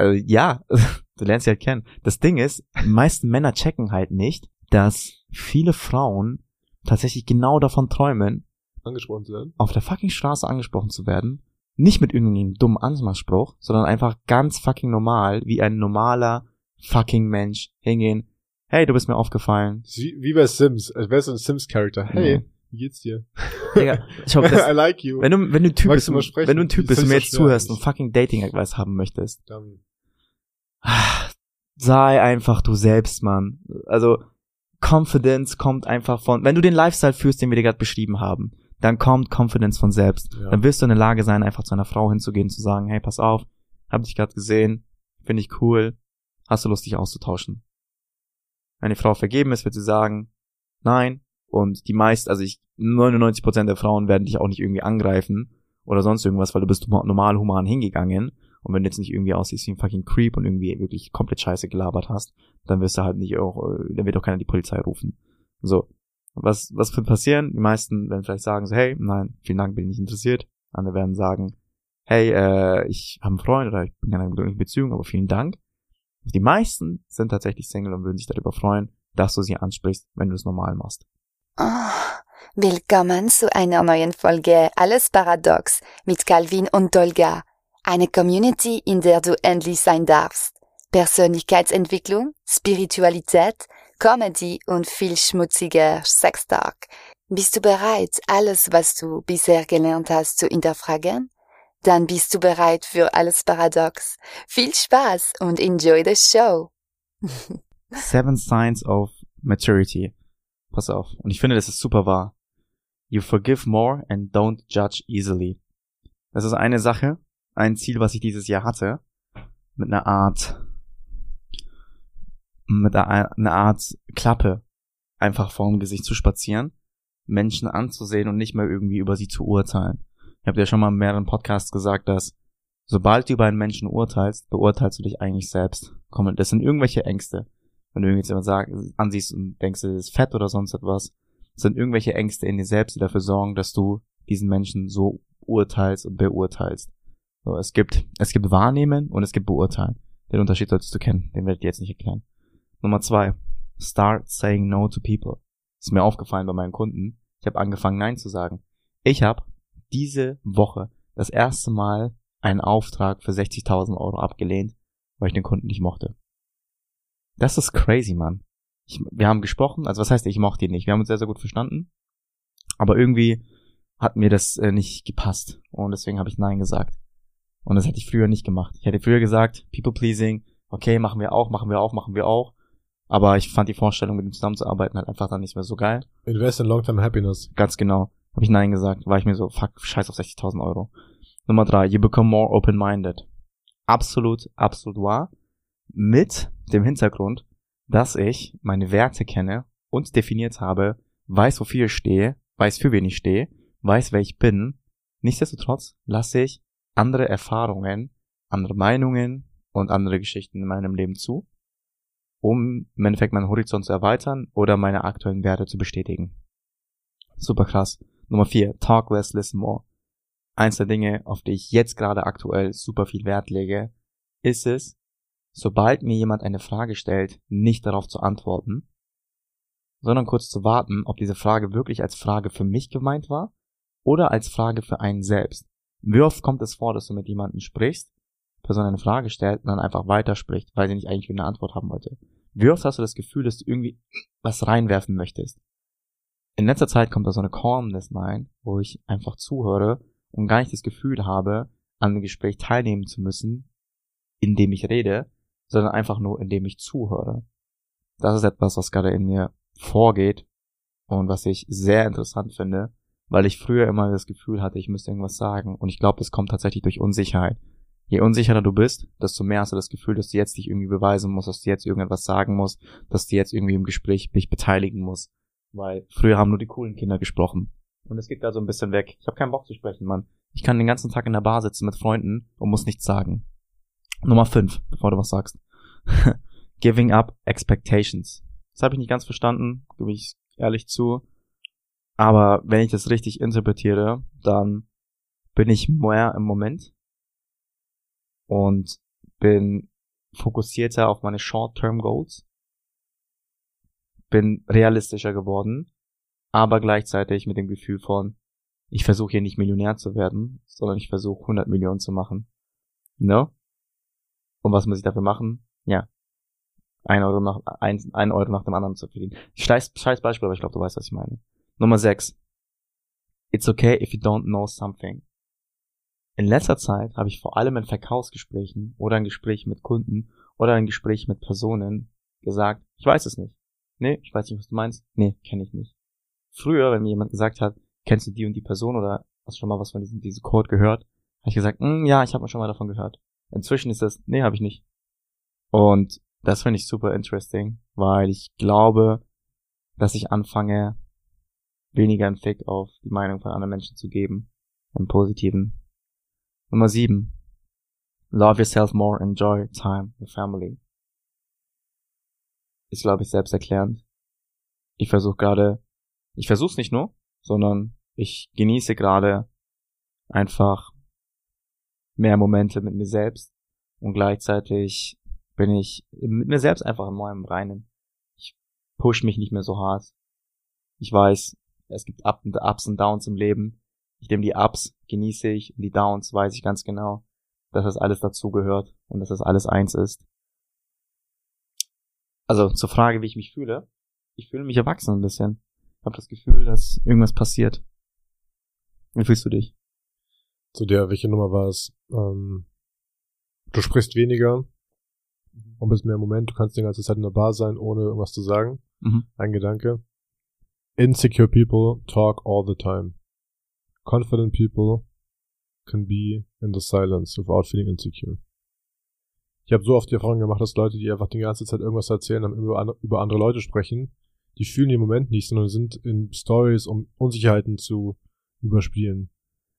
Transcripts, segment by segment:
äh, ja, du lernst sie halt kennen. Das Ding ist, die meisten Männer checken halt nicht, dass viele Frauen tatsächlich genau davon träumen, Angesprochen zu werden. auf der fucking Straße angesprochen zu werden. Nicht mit irgendeinem dummen Anmachspruch, sondern einfach ganz fucking normal, wie ein normaler fucking Mensch hingehen. Hey, du bist mir aufgefallen. Ist wie, wie bei Sims. Als wärst du ein Sims-Charakter. Hey, Ja. wie geht's dir? Digga, schau, das, I like you. wenn du, wenn du ein Typ Magst bist, du wenn du ein Typ bist und mir ist jetzt so zuhörst und fucking Dating-Advice haben möchtest, Dann, sei einfach du selbst, Mann. Also Confidence kommt einfach von, wenn du den Lifestyle führst, den wir dir gerade beschrieben haben, dann kommt Confidence von selbst. Ja. Dann wirst du in der Lage sein, einfach zu einer Frau hinzugehen, zu sagen, hey, pass auf, hab dich gerade gesehen, finde ich cool, hast du Lust, dich auszutauschen? Wenn die Frau vergeben ist, wird sie sagen, nein. Und die meist, also ich, 99% der Frauen werden dich auch nicht irgendwie angreifen oder sonst irgendwas, weil du bist normal human hingegangen. Und wenn du jetzt nicht irgendwie aussiehst wie ein fucking Creep und irgendwie wirklich komplett scheiße gelabert hast, dann wirst du halt nicht auch, äh, dann wird auch keiner die Polizei rufen. So. Was, was wird passieren? Die meisten werden vielleicht sagen so, hey, nein, vielen Dank, bin ich nicht interessiert. Andere werden sagen, hey, äh, ich habe einen Freund oder ich bin in einer glücklichen Beziehung, aber vielen Dank. Die meisten sind tatsächlich Single und würden sich darüber freuen, dass du sie ansprichst, wenn du es normal machst. Oh, willkommen zu einer neuen Folge Alles Paradox mit Calvin und Dolga. Eine Community, in der du endlich sein darfst. Persönlichkeitsentwicklung, Spiritualität, Comedy und viel schmutziger Sextalk. Bist du bereit, alles, was du bisher gelernt hast, zu hinterfragen? Dann bist du bereit für alles Paradox. Viel Spaß und enjoy the show. Seven Signs of Maturity. Pass auf. Und ich finde, das ist super wahr. You forgive more and don't judge easily. Das ist eine Sache, ein Ziel, was ich dieses Jahr hatte. Mit einer Art, mit einer Art Klappe einfach vor dem Gesicht zu spazieren, Menschen anzusehen und nicht mehr irgendwie über sie zu urteilen. Ich habe dir schon mal in mehreren Podcasts gesagt, dass sobald du über einen Menschen urteilst, beurteilst du dich eigentlich selbst. Komm, das sind irgendwelche Ängste. Wenn du irgendjemand sagst, ansiehst und denkst, das ist fett oder sonst etwas, sind irgendwelche Ängste in dir selbst, die dafür sorgen, dass du diesen Menschen so urteilst und beurteilst. So, es gibt, es gibt Wahrnehmen und es gibt Beurteilen. Den Unterschied solltest du kennen, den werde ich jetzt nicht erklären. Nummer zwei, start saying no to people. Ist mir aufgefallen bei meinen Kunden. Ich habe angefangen, Nein zu sagen. Ich habe diese Woche das erste Mal einen Auftrag für 60.000 Euro abgelehnt, weil ich den Kunden nicht mochte. Das ist crazy, Mann. Ich, wir haben gesprochen, also was heißt, ich mochte ihn nicht. Wir haben uns sehr, sehr gut verstanden. Aber irgendwie hat mir das äh, nicht gepasst. Und deswegen habe ich Nein gesagt. Und das hätte ich früher nicht gemacht. Ich hätte früher gesagt, People pleasing, okay, machen wir auch, machen wir auch, machen wir auch. Aber ich fand die Vorstellung, mit ihm zusammenzuarbeiten, halt einfach dann nicht mehr so geil. invest in long-term happiness. Ganz genau. Habe ich Nein gesagt. War ich mir so, fuck, scheiß auf 60.000 Euro. Nummer drei, you become more open-minded. Absolut, absolut wahr. Mit dem Hintergrund, dass ich meine Werte kenne und definiert habe, weiß, wofür ich stehe, weiß, für wen ich stehe, weiß, wer ich bin. Nichtsdestotrotz lasse ich andere Erfahrungen, andere Meinungen und andere Geschichten in meinem Leben zu, um im Endeffekt meinen Horizont zu erweitern oder meine aktuellen Werte zu bestätigen. Super krass. Nummer vier, talk less, listen more. Eins der Dinge, auf die ich jetzt gerade aktuell super viel Wert lege, ist es, sobald mir jemand eine Frage stellt, nicht darauf zu antworten, sondern kurz zu warten, ob diese Frage wirklich als Frage für mich gemeint war oder als Frage für einen selbst. Wie oft kommt es vor, dass du mit jemandem sprichst, Person eine Frage stellt und dann einfach weiterspricht, weil sie nicht eigentlich eine Antwort haben wollte? Wie oft hast du das Gefühl, dass du irgendwie was reinwerfen möchtest? In letzter Zeit kommt da so eine Calmness rein, wo ich einfach zuhöre und gar nicht das Gefühl habe, an dem Gespräch teilnehmen zu müssen, indem ich rede, sondern einfach nur, indem ich zuhöre. Das ist etwas, was gerade in mir vorgeht und was ich sehr interessant finde, weil ich früher immer das Gefühl hatte, ich müsste irgendwas sagen und ich glaube, das kommt tatsächlich durch Unsicherheit. Je unsicherer du bist, desto mehr hast du das Gefühl, dass du jetzt dich irgendwie beweisen musst, dass du jetzt irgendetwas sagen musst, dass du jetzt irgendwie im Gespräch dich beteiligen musst. Weil früher haben nur die coolen Kinder gesprochen. Und es geht da so ein bisschen weg. Ich habe keinen Bock zu sprechen, Mann. Ich kann den ganzen Tag in der Bar sitzen mit Freunden und muss nichts sagen. Nummer 5, bevor du was sagst. Giving up expectations. Das habe ich nicht ganz verstanden, gebe ich ehrlich zu. Aber wenn ich das richtig interpretiere, dann bin ich mehr im Moment und bin fokussierter auf meine Short-Term-Goals, bin realistischer geworden, aber gleichzeitig mit dem Gefühl von, ich versuche hier nicht Millionär zu werden, sondern ich versuche 100 Millionen zu machen. No? Und was muss ich dafür machen? Ja. Ein Euro nach, ein, ein Euro nach dem anderen zu verdienen. Scheiß, scheiß Beispiel, aber ich glaube, du weißt, was ich meine. Nummer 6. It's okay if you don't know something. In letzter Zeit habe ich vor allem in Verkaufsgesprächen oder in Gesprächen mit Kunden oder in Gesprächen mit Personen gesagt, ich weiß es nicht. Nee, ich weiß nicht, was du meinst. Nee, kenne ich nicht. Früher, wenn mir jemand gesagt hat, kennst du die und die Person oder hast du schon mal was von diesem, diesem Code gehört, habe ich gesagt, mm, ja, ich habe schon mal davon gehört. Inzwischen ist das, nee, habe ich nicht. Und das finde ich super interesting, weil ich glaube, dass ich anfange, weniger einen Fick auf die Meinung von anderen Menschen zu geben. Im Positiven. Nummer sieben. Love yourself more, enjoy time with family. Ist, glaube ich, selbsterklärend. Ich versuche gerade, ich versuche es nicht nur, sondern ich genieße gerade einfach mehr Momente mit mir selbst und gleichzeitig bin ich mit mir selbst einfach in meinem Reinen. Ich push mich nicht mehr so hart. Ich weiß, es gibt Ups und Downs im Leben. Ich nehme die Ups, genieße ich und die Downs weiß ich ganz genau, dass das alles dazugehört und dass das alles eins ist. Also zur Frage, wie ich mich fühle. Ich fühle mich erwachsen ein bisschen. Ich habe das Gefühl, dass irgendwas passiert. Wie fühlst du dich? Zu der, welche Nummer war es? Ähm, du sprichst weniger und bist mehr im Moment. Du kannst die ganze Zeit in der Bar sein, ohne irgendwas zu sagen. Mhm. Ein Gedanke. Insecure people talk all the time. Confident people can be in the silence without feeling insecure. Ich habe so oft die Erfahrung gemacht, dass Leute, die einfach die ganze Zeit irgendwas erzählen, dann über, über andere Leute sprechen, die fühlen den Moment nicht, sondern sind in Stories, um Unsicherheiten zu überspielen.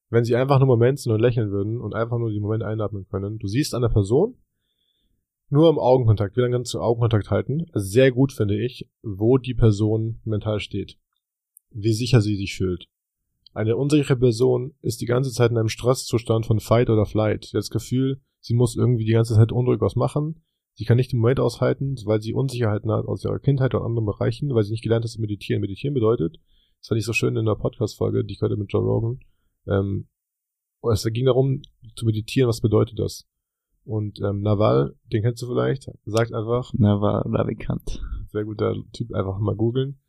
Wenn sie einfach nur Moment sind und lächeln würden und einfach nur den Moment einatmen können, du siehst an der Person, nur im Augenkontakt, wie lange kannst du Augenkontakt halten? Sehr gut finde ich, wo die Person mental steht. Wie sicher sie sich fühlt. Eine unsichere Person ist die ganze Zeit in einem Stresszustand von Fight oder Flight. Sie hat das Gefühl, sie muss irgendwie die ganze Zeit unruhig was machen. Sie kann nicht den Moment aushalten, weil sie Unsicherheiten hat aus ihrer Kindheit oder anderen Bereichen, weil sie nicht gelernt hat zu meditieren. Meditieren bedeutet, das fand ich so schön in der Podcast-Folge, die ich heute mit Joe Rogan, ähm, es ging darum, zu meditieren, was bedeutet das? Und ähm, Naval, den kennst du vielleicht, sagt einfach. Naval, war bekannt. Sehr guter Typ, einfach mal googeln.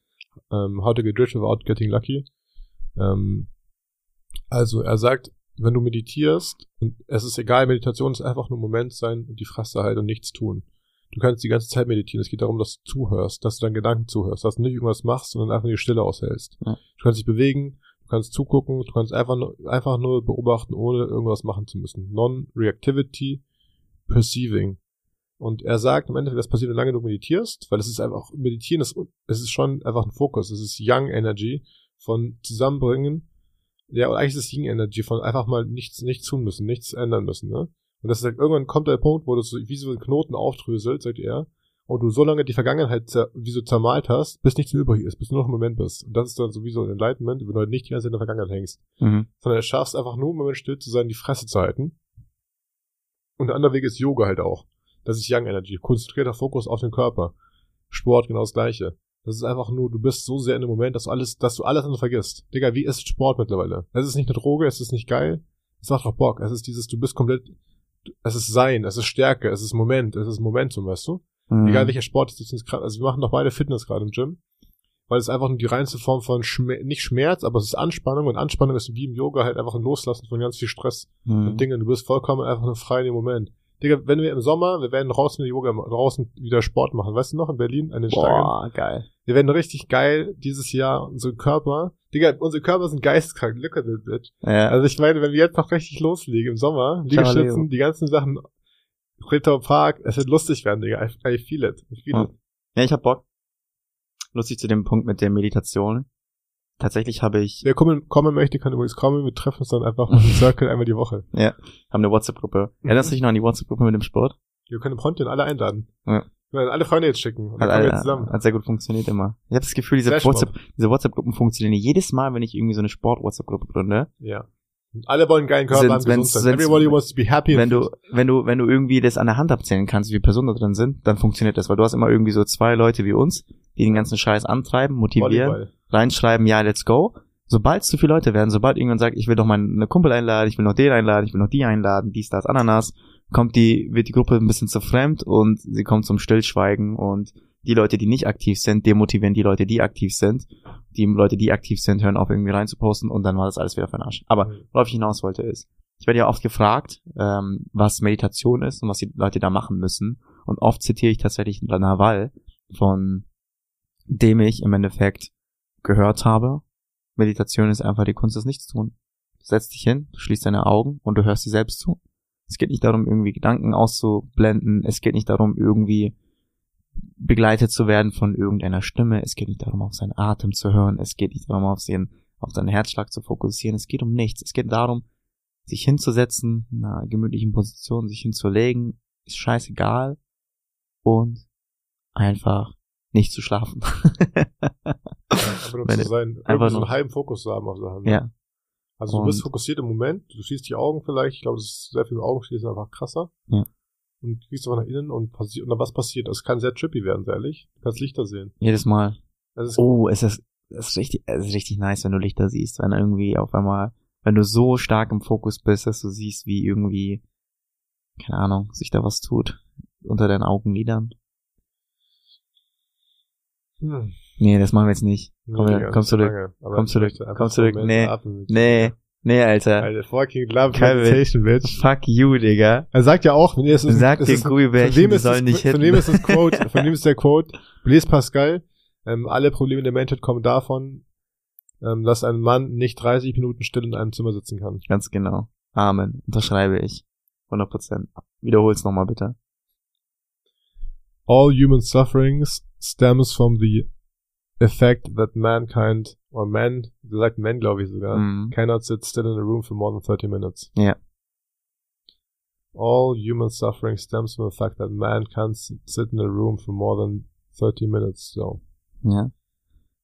Ähm, how to get rich without getting lucky. Ähm, also er sagt, wenn du meditierst, und es ist egal, Meditation ist einfach nur Moment sein und die Fresse halt und nichts tun. Du kannst die ganze Zeit meditieren. Es geht darum, dass du zuhörst, dass du deinen Gedanken zuhörst, dass du nicht irgendwas machst, sondern einfach die Stille aushältst. Ja. Du kannst dich bewegen, du kannst zugucken, du kannst einfach nur, einfach nur beobachten, ohne irgendwas machen zu müssen. Non-Reactivity Perceiving. Und er sagt am Ende, das passiert, solange du meditierst, weil es ist einfach, meditieren ist, es ist schon einfach ein Fokus. Es ist Young Energy von zusammenbringen. Ja, eigentlich ist es Young Energy von einfach mal nichts, nichts tun müssen, nichts ändern müssen, ne? Und das ist halt, irgendwann kommt der Punkt, wo du so, wie so ein Knoten aufdröselt, sagt er, und du so lange die Vergangenheit wie so zermalt hast, bis nichts mehr übrig ist, bis du noch im Moment bist. Und das ist dann sowieso ein Enlightenment, wenn du halt nicht die ganze Zeit in der Vergangenheit hängst. Mhm. Sondern du schaffst einfach nur im Moment still zu sein, die Fresse zu halten und der andere Weg ist Yoga halt auch. Das ist Young Energy. Konzentrierter Fokus auf den Körper. Sport genau das gleiche. Das ist einfach nur, du bist so sehr in dem Moment, dass du alles, dass du alles andere vergisst. Digga, wie ist Sport mittlerweile? Es ist nicht eine Droge, es ist nicht geil. Es macht doch Bock. Es ist dieses, du bist komplett, es ist Sein, es ist Stärke, es ist Moment, es ist Momentum, weißt du? Mhm. Egal welcher Sport ist jetzt gerade, also wir machen doch beide Fitness gerade im Gym. Weil es einfach nur die reinste Form von Schmerz, nicht Schmerz, aber es ist Anspannung und Anspannung ist wie im Yoga halt einfach ein Loslassen von ganz viel Stress mhm. und Dingen. Du bist vollkommen einfach nur frei in dem Moment. Digga, wenn wir im Sommer, wir werden draußen Yoga, draußen wieder Sport machen. Weißt du noch, in Berlin, an den Boah, Stangen? geil. Wir werden richtig geil dieses Jahr, unsere Körper, Digga, unsere Körper sind geistkrank, look at it, bitch. Ja. Also ich meine, wenn wir jetzt noch richtig loslegen im Sommer, Liegestützen, die ganzen Sachen, Ritter Park, es wird lustig werden, Digga. I, I feel it. I feel ja. it. Ja, ich hab Bock lustig zu dem Punkt mit der Meditation. Tatsächlich habe ich. Wer kommen, kommen möchte, kann übrigens kommen. Wir treffen uns dann einfach im Circle einmal die Woche. Ja, haben eine WhatsApp-Gruppe. Mhm. Erinnerst du dich noch an die WhatsApp-Gruppe mit dem Sport? Wir können Pontian alle einladen. Ja. Wir werden alle Freunde jetzt schicken. Hat, alle, zusammen. hat sehr gut funktioniert immer. Ich habe das Gefühl, diese WhatsApp, diese WhatsApp-Gruppen funktionieren jedes Mal, wenn ich irgendwie so eine Sport-WhatsApp-Gruppe gründe. Ja. Alle wollen geilen Körper Sind- haben, wenn's- wenn's- Everybody wants to be happy. wenn du, wenn du, wenn du irgendwie das an der Hand abzählen kannst, wie Personen da drin sind, dann funktioniert das, weil du hast immer irgendwie so zwei Leute wie uns, die den ganzen Scheiß antreiben, motivieren, Volleyball. reinschreiben, ja, let's go. Sobald es zu viele Leute werden, sobald irgendjemand sagt, ich will doch meine Kumpel einladen, ich will noch den einladen, ich will noch die einladen, dies, das, Ananas, kommt die, wird die Gruppe ein bisschen zu fremd und sie kommt zum Stillschweigen und die Leute, die nicht aktiv sind, demotivieren die Leute, die aktiv sind. Die Leute, die aktiv sind, hören auf irgendwie reinzuposten und dann war das alles wieder für den Arsch. Aber Mhm. worauf ich hinaus wollte ist, ich werde ja oft gefragt, ähm, was Meditation ist und was die Leute da machen müssen. Und oft zitiere ich tatsächlich Naval, von dem ich im Endeffekt gehört habe, Meditation ist einfach die Kunst des Nichtstun. Du setzt dich hin, du schließt deine Augen und du hörst dir selbst zu. Es geht nicht darum, irgendwie Gedanken auszublenden. Es geht nicht darum, irgendwie begleitet zu werden von irgendeiner Stimme. Es geht nicht darum, auf seinen Atem zu hören. Es geht nicht darum, auf seinen, auf seinen Herzschlag zu fokussieren. Es geht um nichts. Es geht darum, sich hinzusetzen, in einer gemütlichen Position, sich hinzulegen. Ist scheißegal. Und einfach nicht zu schlafen. Aber nur Meine- zu sein, einfach nur- einen halben Fokus zu haben auf Sachen. ja. Also du bist Und- fokussiert im Moment, du schließt die Augen vielleicht, ich glaube, das ist sehr viel mit Augen schließen einfach krasser. Ja. Und gehst einfach nach innen und passiert, und was passiert? Das kann sehr trippy werden, sehr ehrlich. Du kannst Lichter sehen. Jedes Mal. Oh, es ist, es ist richtig, es ist richtig nice, wenn du Lichter siehst, wenn irgendwie auf einmal, wenn du so stark im Fokus bist, dass du siehst, wie irgendwie, keine Ahnung, sich da was tut unter deinen Augenlidern. hm, Nee, das machen wir jetzt nicht. Komm, mega, komm zurück. lange. Aber Komm zurück. Komm zurück. Nee. Nee. Nee, Alter. Alter, fucking love meditation, bitch. Fuck you, Digga. Er sagt ja auch, wenn ihr es ist, Sag es den ist, von Gummibärchen, die sollen nicht von hitten. wem ist das Quote, von wem ist der Quote? Blaise Pascal, ähm, alle Probleme der Menschheit kommen davon, ähm, dass ein Mann nicht 30 Minuten still in einem Zimmer sitzen kann. Ganz genau. Amen. Unterschreibe ich. 100 Prozent. Wiederhol's nochmal bitte. All human sufferings stems from the effect that mankind, or man, der sagt man, glaube ich sogar, Mhm. cannot sit still in a room for more than 30 minutes. Ja. All human suffering stems from the fact that man can't sit in a room for more than 30 minutes. So. Ja.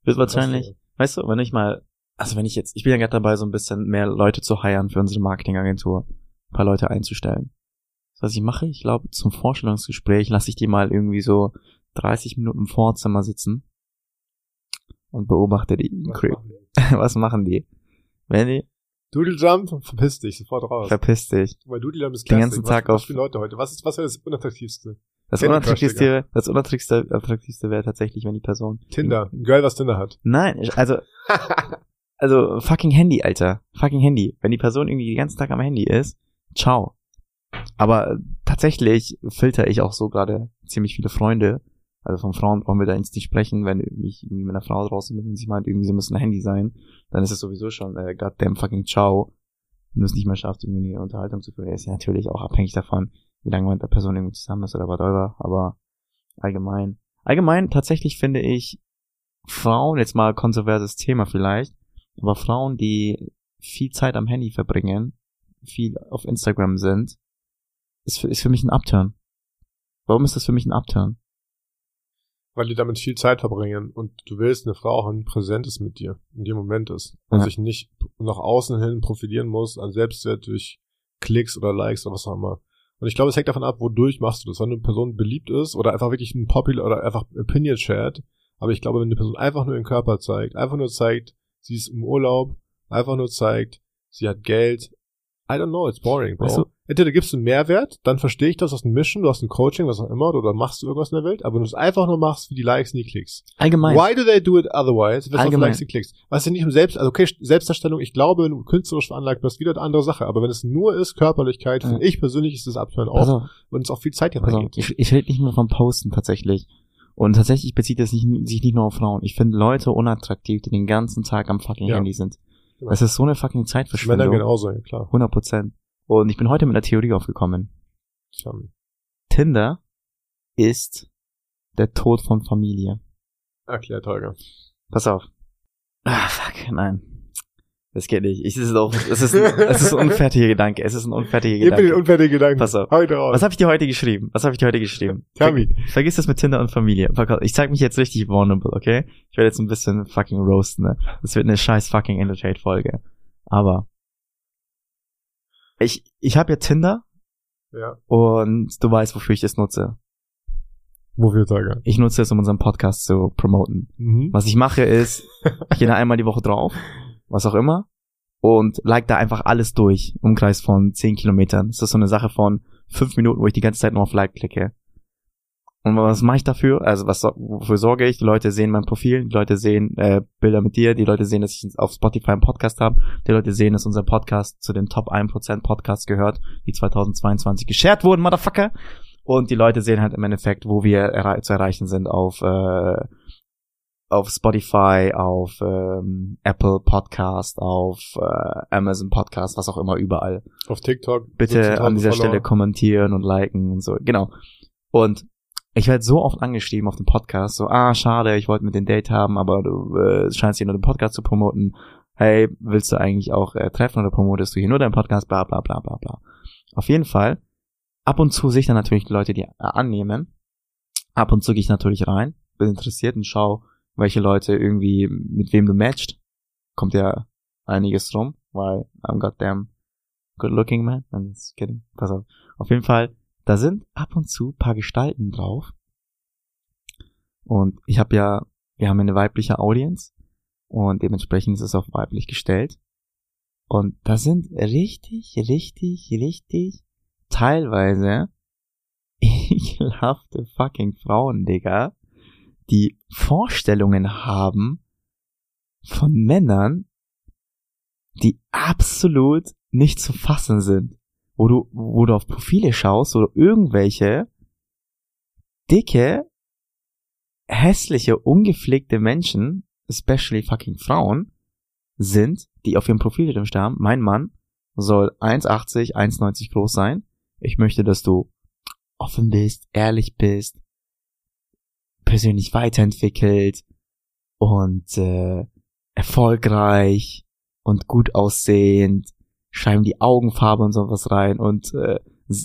Wird wahrscheinlich, weißt du, wenn ich mal, also wenn ich jetzt, ich bin ja gerade dabei, so ein bisschen mehr Leute zu hiren für unsere Marketingagentur, ein paar Leute einzustellen. Was ich mache, ich glaube, zum Vorstellungsgespräch lasse ich die mal irgendwie so 30 Minuten im Vorzimmer sitzen und beobachte die. Was Cre- machen die? Was machen die? Wenn die, Doodle Jump, verpiss dich, sofort raus. verpiss dich. Weil Doodle Jump ist Den ganzen was, Tag was auf- spielen Leute heute? Was ist, was ist das unattraktivste? Das Candy Crush, unattraktivste, das unattraktivste, attraktivste wäre tatsächlich, wenn die Person. Tinder. Ein Girl, was Tinder hat. Nein, also, also fucking Handy, Alter. Fucking Handy. Wenn die Person irgendwie den ganzen Tag am Handy ist, ciao. Aber tatsächlich filter ich auch so gerade ziemlich viele Freunde. Also von Frauen brauchen wir da jetzt nicht sprechen, wenn ich irgendwie mit einer Frau draußen bin und sie meint, irgendwie sie müssen ein Handy sein, dann ist es sowieso schon äh, goddamn fucking ciao. Wenn du es nicht mehr schaffst, irgendwie eine Unterhaltung zu führen, ist ja natürlich auch abhängig davon, wie lange man mit der Person irgendwie zusammen ist oder whatever, aber allgemein. Allgemein tatsächlich finde ich Frauen, jetzt mal kontroverses Thema vielleicht, aber Frauen, die viel Zeit am Handy verbringen, viel auf Instagram sind, ist für, ist für mich ein Upturn. Warum ist das für mich ein Upturn? Weil die damit viel Zeit verbringen und du willst eine Frau auch, die präsent ist mit dir, in dem Moment ist. Und Ja. sich nicht nach außen hin profilieren muss an Selbstwert durch Klicks oder Likes oder was auch immer. Und ich glaube, es hängt davon ab, wodurch machst du das. Wenn eine Person beliebt ist oder einfach wirklich ein Popular oder einfach Opinion shared. Aber ich glaube, wenn eine Person einfach nur ihren Körper zeigt, einfach nur zeigt, sie ist im Urlaub, einfach nur zeigt, sie hat Geld. I don't know, it's boring, bro. Weißt du- Entweder gibst du einen Mehrwert, dann verstehe ich das, du hast ein Mission, du hast ein Coaching, was auch immer, oder machst du irgendwas in der Welt, aber wenn du es einfach nur machst für die Likes und die Klicks. Allgemein. Why do they do it otherwise? Wenn Allgemein. Likes und Klicks. Was ja nicht um Selbst, also okay, Selbstdarstellung, ich glaube, wenn du künstlerisch veranlagt bist, wieder eine andere Sache, aber wenn es nur ist, Körperlichkeit, Ja. finde ich persönlich, ist das Pass auch, auf, und es auch viel Zeit hier auf. reingeht. Ich, ich rede nicht nur vom Posten tatsächlich. Und tatsächlich bezieht es sich, sich nicht nur auf Frauen. Ich finde Leute unattraktiv, die den ganzen Tag am fucking Ja. Handy sind. Genau. Das ist so eine fucking Männer Zeitverschwendung. genauso, ja, klar. 100 Prozent. Und ich bin heute mit einer Theorie aufgekommen. Tja, Tinder ist der Tod von Familie. Erklärt, Holger. Pass auf. Ah, fuck, nein. Das geht nicht. Ich, es ist auch, es ist, ein, es ist ein unfertiger Gedanke. Es ist ein unfertiger Gib mir den Gedanke. unfertigen Gedanken. Pass auf. Heute raus. Was habe ich dir heute geschrieben? Was habe ich dir heute geschrieben? Ver vergiss das mit Tinder und Familie. Ich zeig mich jetzt richtig vulnerable, okay? Ich werde jetzt ein bisschen fucking roasten, ne? Das wird eine scheiß fucking Entertained Folge. Aber ich, ich habe ja Tinder Ja. und du weißt, wofür ich es nutze. Wofür Tage? Ich nutze es, um unseren Podcast zu promoten. Mhm. Was ich mache ist, ich gehe da einmal die Woche drauf, was auch immer, und like da einfach alles durch, Umkreis von 10 Kilometern. Das ist so eine Sache von 5 Minuten, wo ich die ganze Zeit nur auf Like klicke. Und was mache ich dafür? Also was wofür sorge ich? Die Leute sehen mein Profil, die Leute sehen äh, Bilder mit dir, die Leute sehen, dass ich auf Spotify einen Podcast habe, die Leute sehen, dass unser Podcast zu den Top 1% Podcasts gehört, die 2022 geshared wurden, Motherfucker. Und die Leute sehen halt im Endeffekt, wo wir errei zu erreichen sind auf äh, auf Spotify, auf ähm, Apple Podcast, auf äh, Amazon Podcast, was auch immer, überall. Auf TikTok. Bitte 17.000 an dieser Follower. Stelle kommentieren und liken und so. Genau. Und ich werde so oft angeschrieben auf dem Podcast, so, ah, schade, ich wollte mit den Date haben, aber du äh, scheinst hier nur den Podcast zu promoten. Hey, willst du eigentlich auch äh, treffen oder promotest du hier nur deinen Podcast, bla bla bla bla bla. Auf jeden Fall, ab und zu sehe ich dann natürlich die Leute, die äh, annehmen. Ab und zu gehe ich natürlich rein, bin interessiert und schau, welche Leute irgendwie, mit wem du matcht. Kommt ja einiges rum, weil I'm goddamn good looking man. I'm just kidding. Pass auf. Auf jeden Fall, da sind ab und zu paar Gestalten drauf. Und ich habe ja, wir haben eine weibliche Audience und dementsprechend ist es auf weiblich gestellt. Und da sind richtig, richtig, richtig teilweise ekelhafte fucking Frauen, Digga, die Vorstellungen haben von Männern, die absolut nicht zu fassen sind. Wo du, wo du auf Profile schaust oder irgendwelche dicke, hässliche, ungepflegte Menschen, especially fucking Frauen, sind, die auf ihrem Profil stehen haben, mein Mann soll 1,80, 1,90 groß sein. Ich möchte, dass du offen bist, ehrlich bist, persönlich weiterentwickelt und äh, erfolgreich und gut aussehend, schreiben die Augenfarbe und sowas rein und, äh,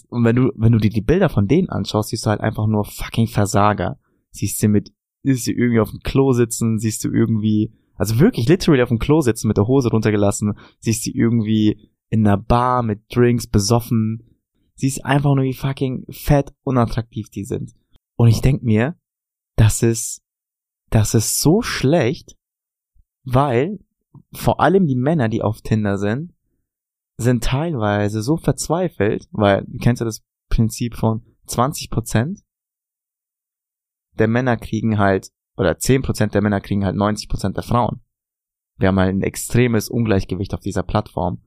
und wenn du wenn du dir die Bilder von denen anschaust, siehst du halt einfach nur fucking Versager. Siehst du mit siehst du irgendwie auf dem Klo sitzen, siehst du irgendwie also wirklich literally auf dem Klo sitzen mit der Hose runtergelassen, siehst du irgendwie in einer Bar mit Drinks besoffen, siehst einfach nur wie fucking fett unattraktiv die sind. Und ich denk mir, das ist, das ist so schlecht, weil vor allem die Männer, die auf Tinder sind, sind teilweise so verzweifelt, weil, kennst du das Prinzip von 20% der Männer kriegen halt, oder 10% der Männer kriegen halt 90% der Frauen. Wir haben halt ein extremes Ungleichgewicht auf dieser Plattform.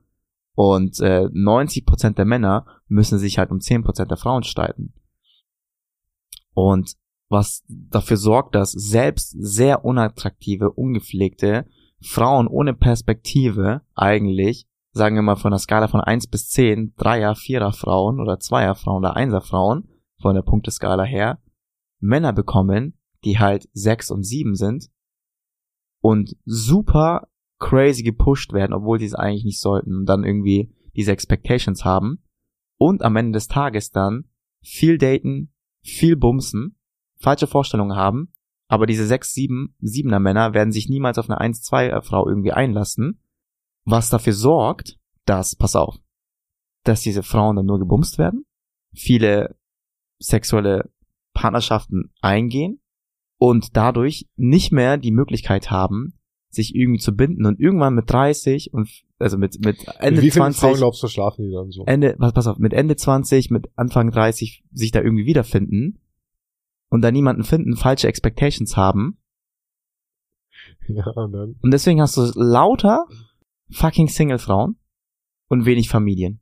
Und äh, 90% der Männer müssen sich halt um 10% der Frauen streiten. Und was dafür sorgt, dass selbst sehr unattraktive, ungepflegte Frauen ohne Perspektive eigentlich, sagen wir mal von der Skala von 1 bis 10, Dreier, Vierer Frauen oder Zweier Frauen oder Einser Frauen, von der Punkteskala her, Männer bekommen, die halt 6 und 7 sind und super crazy gepusht werden, obwohl sie es eigentlich nicht sollten und dann irgendwie diese Expectations haben und am Ende des Tages dann viel daten, viel bumsen, falsche Vorstellungen haben, aber diese 6, 7, 7er Männer werden sich niemals auf eine 1, 2 Frau irgendwie einlassen, was dafür sorgt, dass, pass auf, dass diese Frauen dann nur gebumst werden, viele sexuelle Partnerschaften eingehen und dadurch nicht mehr die Möglichkeit haben, sich irgendwie zu binden und irgendwann mit 30 und also mit mit Ende wie vielen 20 Frauen glaubst du, schlafen die dann so? Ende, pass auf, mit Ende 20, mit Anfang 30 sich da irgendwie wiederfinden und da niemanden finden, falsche Expectations haben. Ja, und dann. Und deswegen hast du lauter fucking Single-Frauen und wenig Familien.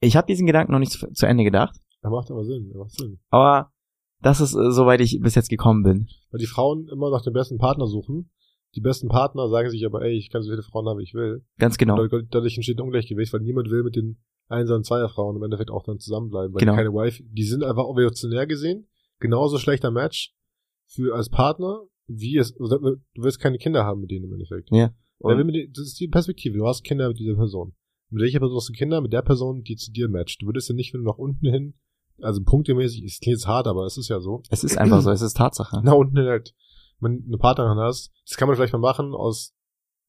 Ich habe diesen Gedanken noch nicht zu, zu Ende gedacht, Er macht aber Sinn, er macht Sinn. aber das ist, äh, soweit ich bis jetzt gekommen bin. Weil die Frauen immer nach dem besten Partner suchen. Die besten Partner sagen sich aber, ey, ich kann so viele Frauen haben, wie ich will. Ganz genau. Und dadurch- entsteht ein Ungleichgewicht, weil niemand will mit den Einser- und Zweier-Frauen im Endeffekt auch dann zusammenbleiben. Weil Genau. die keine Wife, die sind einfach evolutionär gesehen genauso schlechter Match für als Partner, wie es, also du wirst keine Kinder haben mit denen im Endeffekt. Ja. Und, denen- das ist die Perspektive. Du hast Kinder mit dieser Person. Mit welcher Person hast du Kinder? Mit der Person, die zu dir matcht. Du würdest ja nicht, wenn du nach unten hin, also punktemäßig, es klingt jetzt hart, aber es ist ja so. es ist einfach so, es ist Tatsache. Nach unten hin halt, wenn du eine Partnerin hast, das kann man vielleicht mal machen aus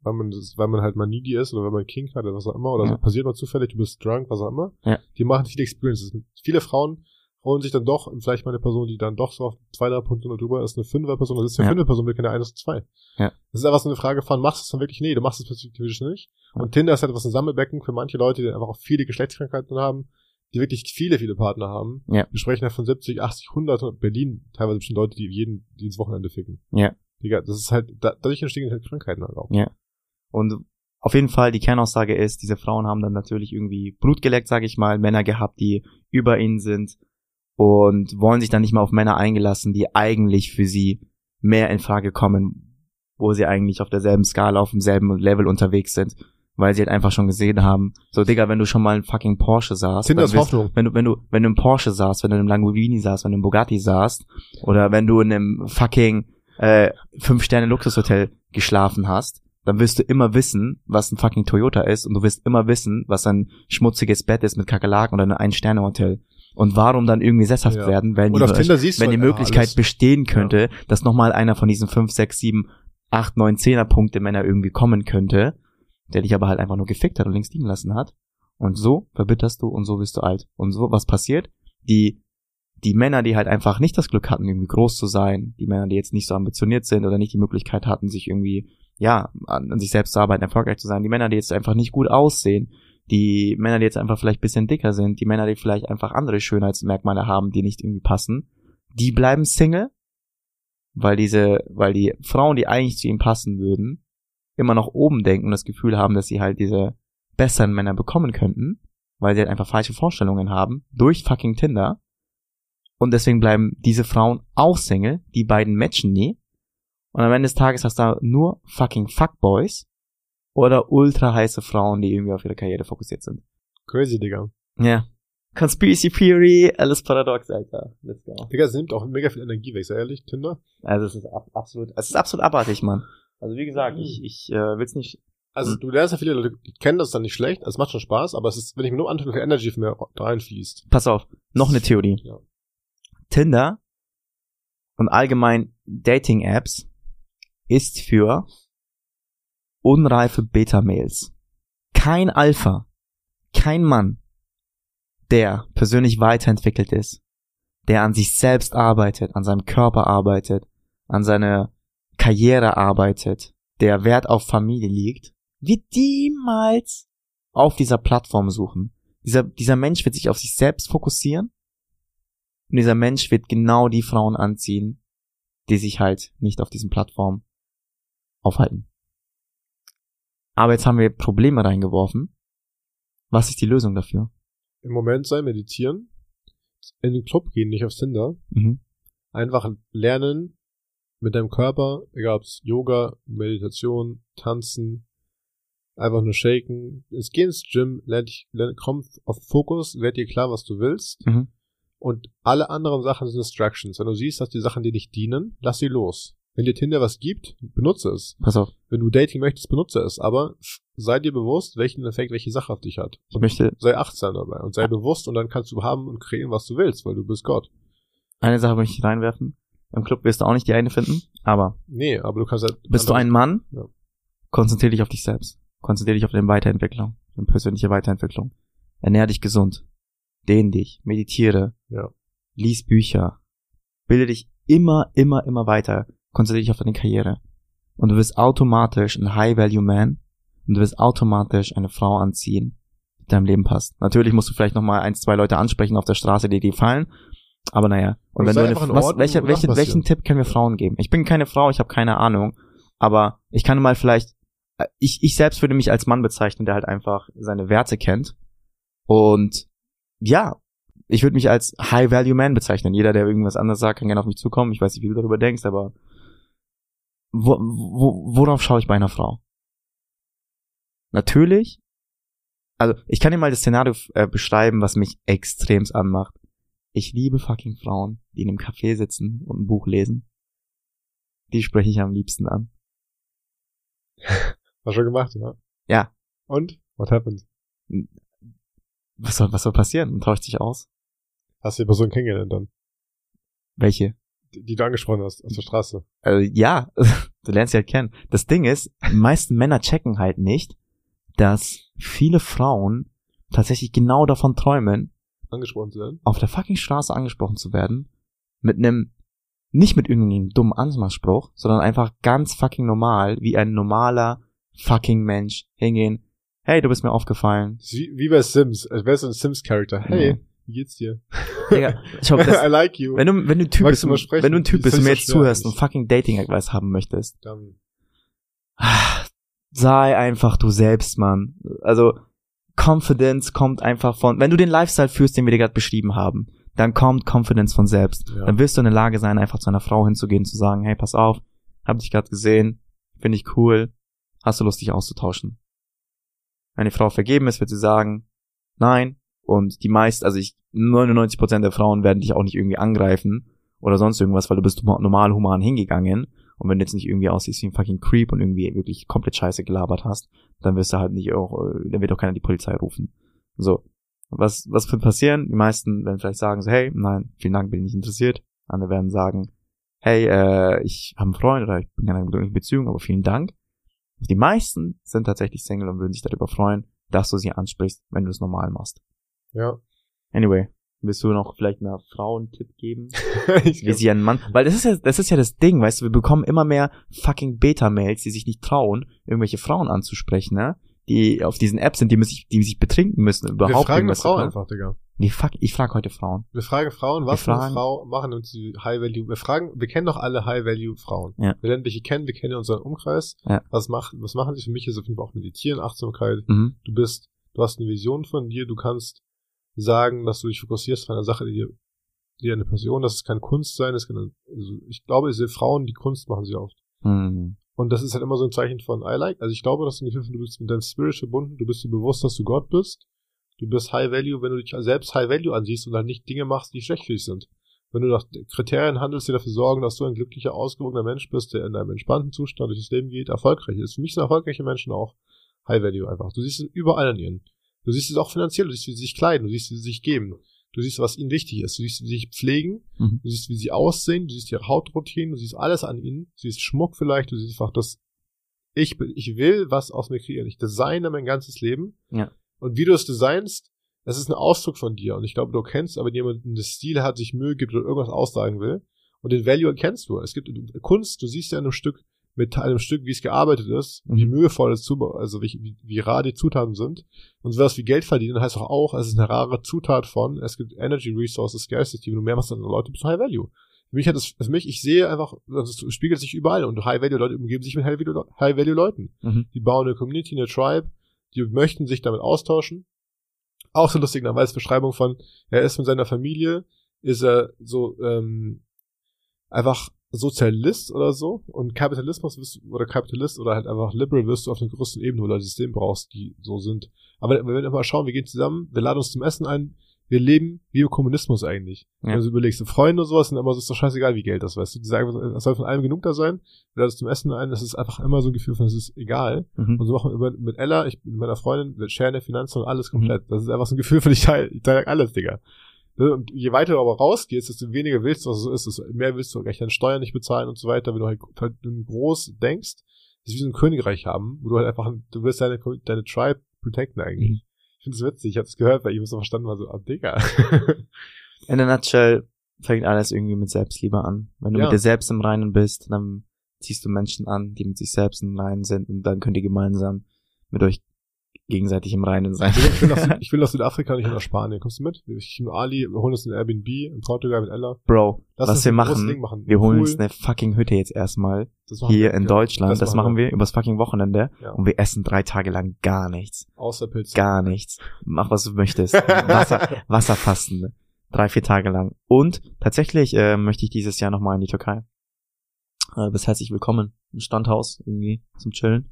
weil man das, weil man halt mal needy ist oder weil man King hat oder was auch immer, oder Ja. so passiert mal zufällig, du bist drunk, was auch immer. Ja. Die machen viele Experiences. Viele Frauen holen sich dann doch, vielleicht mal eine Person, die dann doch so auf zwei, drei Punkte nur drüber ist, eine Fünfer-Person, das ist eine Ja. Fünfer-Person, wir kennen ja eines zu zwei. Ja. Das ist einfach so eine Frage von, machst du es dann wirklich? Nee, du machst es perspektivisch nicht. Ja. Und Tinder ist halt was ein Sammelbecken für manche Leute, die einfach auch viele Geschlechtskrankheiten haben, die wirklich viele, viele Partner haben. Ja. Wir sprechen ja von 70, 80, 100, Berlin teilweise bestimmt Leute, die jeden, die ins Wochenende ficken. Ja. Digga, das ist halt, da, dadurch entstehen halt Krankheiten halt auch. Ja. Und auf jeden Fall, die Kernaussage ist, diese Frauen haben dann natürlich irgendwie Blut geleckt, sage ich mal, Männer gehabt, die über ihnen sind und wollen sich dann nicht mehr auf Männer eingelassen, die eigentlich für sie mehr in Frage kommen, wo sie eigentlich auf derselben Skala, auf demselben Level unterwegs sind, weil sie halt einfach schon gesehen haben, so Digga, wenn du schon mal in fucking Porsche saßt, Tinder dann ist wirst- Hoffnung. wenn du, wenn du, wenn du im Porsche saßt, wenn du im Lamborghini saßt, wenn du im Bugatti saßt, oder wenn du in einem fucking äh, fünf Sterne Luxushotel geschlafen hast, dann wirst du immer wissen, was ein fucking Toyota ist und du wirst immer wissen, was ein schmutziges Bett ist mit Kakerlaken oder ein Ein-Sterne-Hotel. Und warum dann irgendwie sesshaft Ja. werden, wenn Und die, wenn die halt Möglichkeit alles. bestehen könnte, dass nochmal einer von diesen fünf, sechs, sieben, acht, neun, zehner Punkte Männer irgendwie kommen könnte, der dich aber halt einfach nur gefickt hat und links liegen lassen hat. Und so verbitterst du und so bist du alt. Und so, was passiert? Die, die Männer, die halt einfach nicht das Glück hatten, irgendwie groß zu sein, die Männer, die jetzt nicht so ambitioniert sind oder nicht die Möglichkeit hatten, sich irgendwie, ja, an, an sich selbst zu arbeiten, erfolgreich zu sein, die Männer, die jetzt einfach nicht gut aussehen, die Männer, die jetzt einfach vielleicht bisschen dicker sind, die Männer, die vielleicht einfach andere Schönheitsmerkmale haben, die nicht irgendwie passen, die bleiben Single, weil diese, weil die Frauen, die eigentlich zu ihm passen würden, immer noch oben denken und das Gefühl haben, dass sie halt diese besseren Männer bekommen könnten, weil sie halt einfach falsche Vorstellungen haben, durch fucking Tinder. Und deswegen bleiben diese Frauen auch Single, die beiden matchen nie. Und am Ende des Tages hast du da nur fucking Fuckboys oder ultra heiße Frauen, die irgendwie auf ihre Karriere fokussiert sind. Crazy, Digga. Ja. Conspiracy Theory, alles paradox, Alter. Let's go. Digga, es nimmt auch mega viel Energie weg, sei ehrlich, Tinder. Also es ist ab, absolut, es ist absolut abartig, Mann. Also wie gesagt, ich, ich äh, will's nicht. Also Mhm. du lernst ja viele Leute, die kennen das dann nicht schlecht, es macht schon Spaß, aber es ist, wenn ich mir nur antue, wie viel Energy von mir reinfließt. Pass auf, noch eine Theorie. Ja. Tinder und allgemein Dating-Apps ist für unreife Beta-Mails. Kein Alpha, kein Mann, der persönlich weiterentwickelt ist, der an sich selbst arbeitet, an seinem Körper arbeitet, an seiner Karriere arbeitet, der Wert auf Familie liegt, wird niemals auf dieser Plattform suchen. Dieser, dieser Mensch wird sich auf sich selbst fokussieren und dieser Mensch wird genau die Frauen anziehen, die sich halt nicht auf diesen Plattformen aufhalten. Aber jetzt haben wir Probleme reingeworfen. Was ist die Lösung dafür? Im Moment sein, meditieren, in den Club gehen, nicht auf Tinder, Mhm. einfach lernen mit deinem Körper, egal ob es Yoga, Meditation, Tanzen, einfach nur shaken. Es geh ins Gym, lern dich, lern, komm auf Fokus, werd dir klar, was du willst. Mhm. Und alle anderen Sachen sind Distractions. Wenn du siehst, dass die Sachen dir nicht dienen, lass sie los. Wenn dir Tinder was gibt, benutze es. Pass auf, Wenn du Dating möchtest, benutze es. Aber sei dir bewusst, welchen Effekt welche Sache auf dich hat. ich möchte Sei achtsam dabei und sei bewusst und dann kannst du haben und kreieren, was du willst, weil du bist Gott. eine Sache möchte ich reinwerfen. Im Club wirst du auch nicht die eine finden, aber Nee, aber du kannst halt. bist du ein Mann, Ja. konzentrier dich auf dich selbst. Konzentrier dich auf deine Weiterentwicklung, deine persönliche Weiterentwicklung. Ernähr dich gesund. Dehn dich, meditiere, Ja. lies Bücher, bilde dich immer, immer, immer weiter, konzentriere dich auf deine Karriere. Und du wirst automatisch ein High-Value-Man und du wirst automatisch eine Frau anziehen, die deinem Leben passt. Natürlich musst du vielleicht nochmal ein, zwei Leute ansprechen auf der Straße, die dir gefallen, aber naja. Und wenn du eine, was, Ordnung welche, welche, welchen. Tipp können wir Frauen geben? Ich bin keine Frau, ich habe keine Ahnung, aber ich kann mal vielleicht, äh, ich, ich selbst würde mich als Mann bezeichnen, der halt einfach seine Werte kennt und ja, ich würde mich als High-Value-Man bezeichnen. Jeder, der irgendwas anderes sagt, kann gerne auf mich zukommen. Ich weiß nicht, wie du darüber denkst, aber wo, wo, worauf schaue ich bei einer Frau? Natürlich, also ich kann dir mal das Szenario äh, beschreiben, was mich extremst anmacht. Ich liebe fucking Frauen, die in einem Café sitzen und ein Buch lesen. Die spreche ich am liebsten an. Hast schon gemacht, ja? Ja. Und? What happened? Was soll, was soll passieren? Man tauscht sich aus. Hast du die Person kennengelernt dann? Welche? Die, du angesprochen hast, auf der Straße. Also, ja, Du lernst sie halt kennen. Das Ding ist, die meisten Männer checken halt nicht, dass viele Frauen tatsächlich genau davon träumen, Angesprochen zu werden. auf der fucking Straße angesprochen zu werden, mit einem, nicht mit irgendeinem dummen Anmachspruch, sondern einfach ganz fucking normal, wie ein normaler fucking Mensch hingehen, hey, du bist mir aufgefallen. Wie, wie bei Sims. Als wärst du ein Sims-Charakter. Hey, Ja. wie geht's dir? Digga, ich hoffe, I like you. wenn du, wenn du ein Typ Magst bist, wenn du ein Typ bist und mir jetzt zuhörst und fucking Dating-Advice haben möchtest, Dann, sei einfach du selbst, Mann. Also Confidence kommt einfach von, wenn du den Lifestyle führst, den wir dir gerade beschrieben haben, dann kommt Confidence von selbst. Ja. Dann wirst du in der Lage sein, einfach zu einer Frau hinzugehen, zu sagen, hey, pass auf, hab dich gerade gesehen, finde ich cool, hast du Lust, dich auszutauschen? Wenn die Frau vergeben ist, wird sie sagen, nein. Und die meisten, also ich, 99% der Frauen werden dich auch nicht irgendwie angreifen oder sonst irgendwas, weil du bist normal human hingegangen. Und wenn du jetzt nicht irgendwie aussiehst wie ein fucking Creep und irgendwie wirklich komplett scheiße gelabert hast, dann wirst du halt nicht auch, äh, dann wird auch keiner die Polizei rufen. So. Was, was wird passieren? Die meisten werden vielleicht sagen so, hey, nein, vielen Dank, bin ich nicht interessiert. Andere werden sagen, hey, äh, ich habe einen Freund oder ich bin in einer glücklichen Beziehung, aber vielen Dank. Die meisten sind tatsächlich Single und würden sich darüber freuen, dass du sie ansprichst, wenn du es normal machst. Ja. Anyway, willst du noch vielleicht einer Frau einen Tipp geben? ich wie sie einen Mann, weil das ist ja, das ist ja das Ding, weißt du, wir bekommen immer mehr fucking Beta-Mails, die sich nicht trauen, irgendwelche Frauen anzusprechen, ne? Die auf diesen Apps sind, die sich, die sich betrinken müssen, wir überhaupt fragen eine irgendwas Frau einfach, Digga. Nee, fuck, ich frage heute Frauen. Wir fragen Frauen, was Wir für eine fragen- Frau machen uns die High-Value. Wir fragen, wir kennen doch alle High-Value-Frauen. Ja. Wir lernen welche kennen, wir kennen unseren Umkreis. Ja. Was machen, was machen sie? Für mich ist auf jeden Fall auch Meditieren, Achtsamkeit. Mhm. Du bist, du hast eine Vision von dir, du kannst sagen, dass du dich fokussierst auf eine Sache, die dir, die dir eine Passion, das kann Kunst sein, das kann, also ich glaube, diese Frauen, die Kunst machen sie oft. Mhm. Und das ist halt immer so ein Zeichen von I like. Also ich glaube, dass du ein Gefühl von, du bist mit deinem Spirit verbunden, du bist dir bewusst, dass du Gott bist. Du bist High Value, wenn du dich selbst High Value ansiehst und halt nicht Dinge machst, die schlecht für dich sind. Wenn du nach Kriterien handelst, die dafür sorgen, dass du ein glücklicher, ausgewogener Mensch bist, der in einem entspannten Zustand durch das Leben geht, erfolgreich ist. Für mich sind erfolgreiche Menschen auch High Value einfach. Du siehst es überall an ihnen. Du siehst es auch finanziell, du siehst, wie sie sich kleiden, du siehst, wie sie sich geben. Du siehst, was ihnen wichtig ist. Du siehst, wie sie sich pflegen. Mhm. Du siehst, wie sie aussehen. Du siehst ihre Hautroutinen. Du siehst alles an ihnen. Du siehst Schmuck vielleicht. Du siehst einfach das, ich, bin- ich will was aus mir kreieren. Ich designe mein ganzes Leben. Ja. Und wie du es designst, das ist ein Ausdruck von dir. Und ich glaube, du kennst, aber wenn jemand einen Stil hat, sich Mühe gibt oder irgendwas aussagen will. Und den Value erkennst du. Es gibt Kunst, du siehst ja in einem Stück, mit einem Stück, wie es gearbeitet ist, wie Mhm. mühevoll es zu, also wie, wie, wie rar die Zutaten sind. Und sowas wie Geld verdienen heißt doch auch, es ist eine rare Zutat von, es gibt Energy Resources, Scarcity, wenn du mehr machst als andere Leute, bist du High Value. Für mich hat das, für mich, ich sehe einfach, es spiegelt sich überall und High Value Leute umgeben sich mit High Value, High Value Leuten. Mhm. Die bauen eine Community, eine Tribe, die möchten sich damit austauschen. Auch so lustig, als Beschreibung von, er ist mit seiner Familie, ist er so, ähm, einfach Sozialist oder so und Kapitalismus du, oder Kapitalist oder halt einfach Liberal wirst du auf einer größten Ebene, weil du ein System brauchst, die so sind. Aber wenn wir immer schauen, wir gehen zusammen, wir laden uns zum Essen ein, wir leben wie im Kommunismus eigentlich. Ja. Wenn du überlegst, Freunde und sowas sind immer so, ist doch scheißegal, wie Geld das, weißt du. Die sagen, es soll von allem genug da sein, wir laden uns zum Essen ein, das ist einfach immer so ein Gefühl von, es ist egal. Mhm. Und so machen wir mit Ella, ich mit meiner Freundin, wir die Finanzen und alles Mhm. komplett. Das ist einfach so ein Gefühl von, ich teile, ich teile alles, Digga. Ne, Und je weiter du aber rausgehst, desto weniger willst du, was es so ist, desto mehr willst du recht deine Steuern nicht bezahlen und so weiter, wenn du halt, halt groß denkst, das ist wie so ein Königreich haben, wo du halt einfach, du willst deine, deine Tribe protecten eigentlich. Mhm. Ich finde es witzig, ich habe es gehört, weil ich so verstanden war, so, ah, Digga. In der Nutshell fängt alles irgendwie mit Selbstliebe an. Wenn du Ja. mit dir selbst im Reinen bist, dann ziehst du Menschen an, die mit sich selbst im Reinen sind und dann könnt ihr gemeinsam mit euch gegenseitig im Reinen sein. ich, will nach, Süd- ich will nach Südafrika, nicht nach Spanien. Kommst du mit? Ich und Ali, wir holen uns ein Airbnb in Portugal mit Ella. Bro, Lass was wir machen, Ding machen. wir holen Cool. uns eine fucking Hütte jetzt erstmal Das hier wir. in Ja, Deutschland. Das, machen wir übers fucking Wochenende Ja. und wir essen drei Tage lang gar nichts. Außer Pilze. Gar nichts. Mach, was du möchtest. Wasser, Wasserfasten. Drei, vier Tage lang. Und tatsächlich äh, möchte ich dieses Jahr nochmal in die Türkei. Äh, bist herzlich willkommen im Standhaus irgendwie zum Chillen.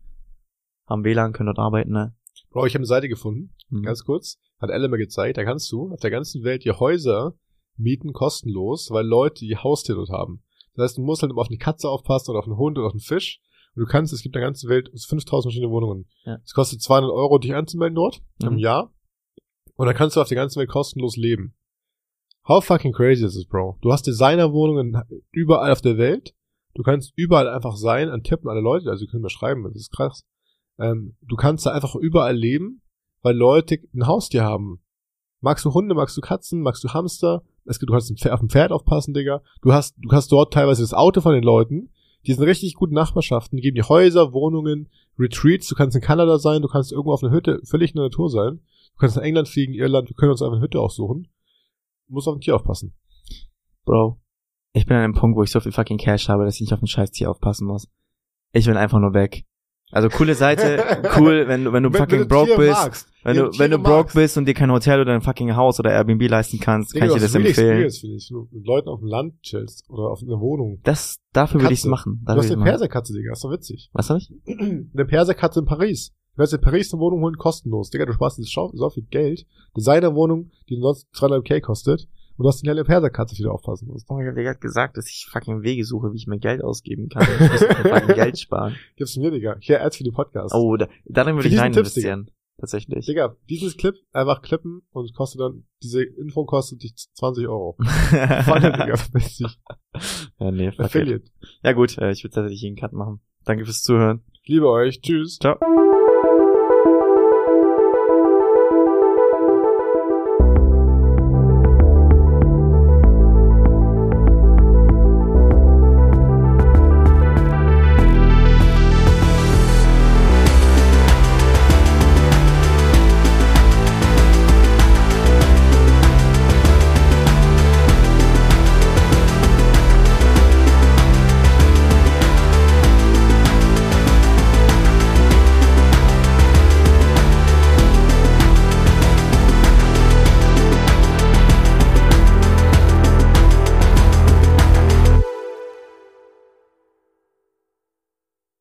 Haben WLAN, können dort arbeiten, ne? Bro, ich habe eine Seite gefunden, Mhm. ganz kurz. Hat Elle mir gezeigt. Da kannst du auf der ganzen Welt dir Häuser mieten kostenlos, weil Leute die Haustiere dort haben. Das heißt, du musst halt immer auf eine Katze aufpassen oder auf einen Hund oder auf einen Fisch. Und du kannst, es gibt in der ganzen Welt 5000 verschiedene Wohnungen. Ja. Es kostet 200 Euro, dich anzumelden dort im Mhm. Jahr. Und dann kannst du auf der ganzen Welt kostenlos leben. How fucking crazy is this, Bro? Du hast Designerwohnungen überall auf der Welt. Du kannst überall einfach sein, an tippen alle Leute, also die können mir schreiben, das ist krass. Ähm, du kannst da einfach überall leben, weil Leute ein Haustier haben. Magst du Hunde, magst du Katzen, magst du Hamster? Es gibt, du kannst auf ein Pferd aufpassen, Digga. Du hast, du hast dort teilweise das Auto von den Leuten. Die sind richtig gute Nachbarschaften. Die geben dir Häuser, Wohnungen, Retreats. Du kannst in Kanada sein, du kannst irgendwo auf einer Hütte, völlig in der Natur sein. Du kannst nach England fliegen, Irland. Wir können uns einfach eine Hütte aussuchen. Du musst auf ein Tier aufpassen. Bro, ich bin an einem Punkt, wo ich so viel fucking Cash habe, dass ich nicht auf ein scheiß Tier aufpassen muss. Ich will einfach nur weg. Also coole Seite, cool, wenn du, wenn du Wenn- fucking wenn du broke bist, magst, wenn du, wenn du broke magst. bist und dir kein Hotel oder ein fucking Haus oder Airbnb leisten kannst, kann ich dir das empfehlen. Experience, finde ich. Wenn du mit Leuten auf dem Land chillst oder auf einer Wohnung. Das, dafür würde ich's Katze. machen. Du hast eine. Perserkatze, Digga. Das ist doch witzig. Was hab ich? eine Perserkatze in Paris. Du kannst in Paris eine Wohnung holen, kostenlos. Digga, du sparst so viel Geld. Designerwohnung, die sonst 200k kostet. Und du hast eine kleine Perserkatze, die du aufpassen musst. Oh, dir gerade gesagt, dass ich fucking Wege suche, wie ich mir Geld ausgeben kann. Ich muss fucking Geld sparen. Gib's mir, Digga. Hier, Ads für die Podcast. Oh, da, darin würde ich rein Tipps, Digga. investieren. Tatsächlich. Digga, dieses Clip einfach klippen und kostet dann, diese Info kostet dich 20 Euro. ja, Voll, Digga, witzig. nee. Affiliate. Ja gut, äh, ich würde tatsächlich einen Cut machen. Danke fürs Zuhören. Ich liebe euch. Tschüss. Ciao.